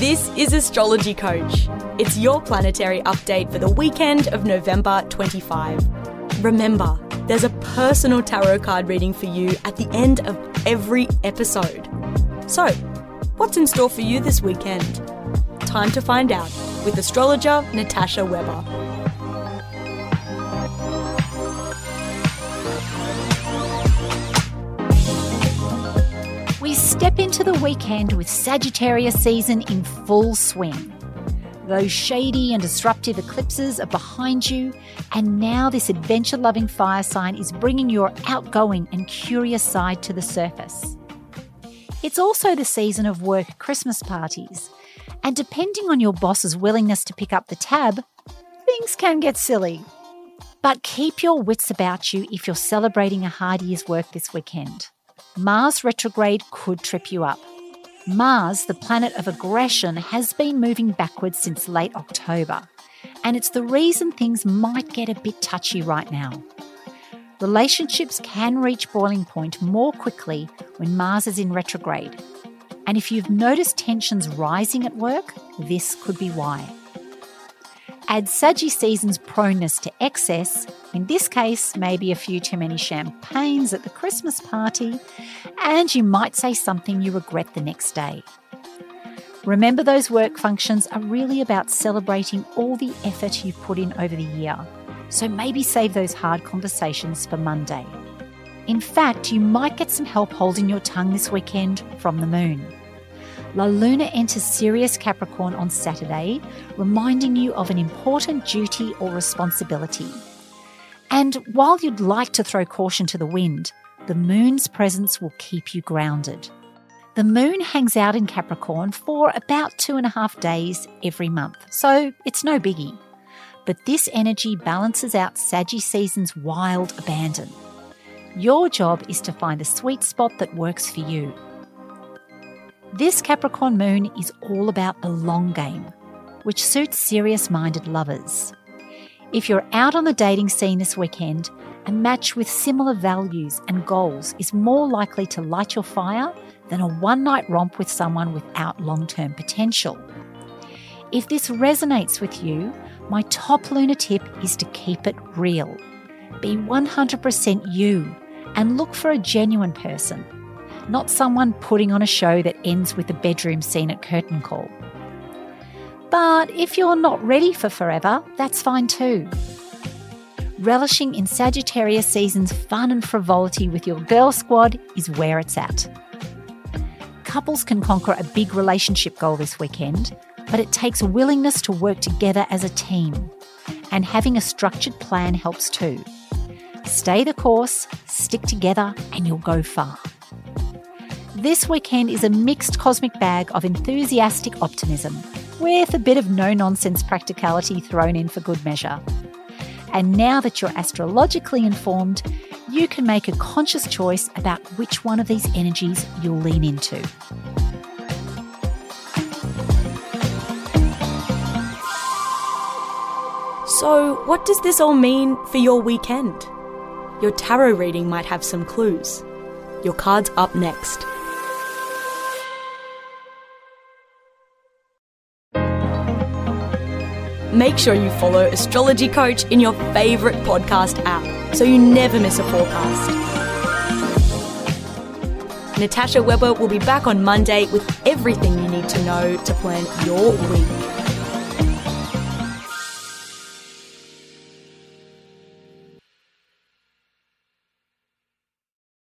This is Astrology Coach. It's your planetary update for the weekend of November 25. Remember, there's a personal tarot card reading for you at the end of every episode. So, what's in store for you this weekend? Time to find out with astrologer Natasha Weber. Step into the weekend with Sagittarius season in full swing. Those shady and disruptive eclipses are behind you, and now this adventure loving fire sign is bringing your outgoing and curious side to the surface. It's also the season of work Christmas parties, and depending on your boss's willingness to pick up the tab, things can get silly. But keep your wits about you if you're celebrating a hard year's work this weekend. Mars retrograde could trip you up. Mars, the planet of aggression, has been moving backwards since late October, and it's the reason things might get a bit touchy right now. Relationships can reach boiling point more quickly when Mars is in retrograde, and if you've noticed tensions rising at work, this could be why. Add Saggy season's proneness to excess, in this case, maybe a few too many champagnes at the Christmas party, and you might say something you regret the next day. Remember, those work functions are really about celebrating all the effort you've put in over the year, so maybe save those hard conversations for Monday. In fact, you might get some help holding your tongue this weekend from the moon. La Luna enters serious Capricorn on Saturday, reminding you of an important duty or responsibility. And while you'd like to throw caution to the wind, the moon's presence will keep you grounded. The moon hangs out in Capricorn for about two and a half days every month, so it's no biggie. But this energy balances out Saggy season's wild abandon. Your job is to find the sweet spot that works for you. This Capricorn moon is all about the long game, which suits serious minded lovers. If you're out on the dating scene this weekend, a match with similar values and goals is more likely to light your fire than a one night romp with someone without long term potential. If this resonates with you, my top lunar tip is to keep it real. Be 100% you and look for a genuine person not someone putting on a show that ends with a bedroom scene at curtain call. But if you're not ready for forever, that's fine too. Relishing in Sagittarius season's fun and frivolity with your girl squad is where it's at. Couples can conquer a big relationship goal this weekend, but it takes willingness to work together as a team. And having a structured plan helps too. Stay the course, stick together, and you'll go far. This weekend is a mixed cosmic bag of enthusiastic optimism, with a bit of no nonsense practicality thrown in for good measure. And now that you're astrologically informed, you can make a conscious choice about which one of these energies you'll lean into. So, what does this all mean for your weekend? Your tarot reading might have some clues. Your card's up next. Make sure you follow Astrology Coach in your favourite podcast app so you never miss a forecast. Natasha Weber will be back on Monday with everything you need to know to plan your week.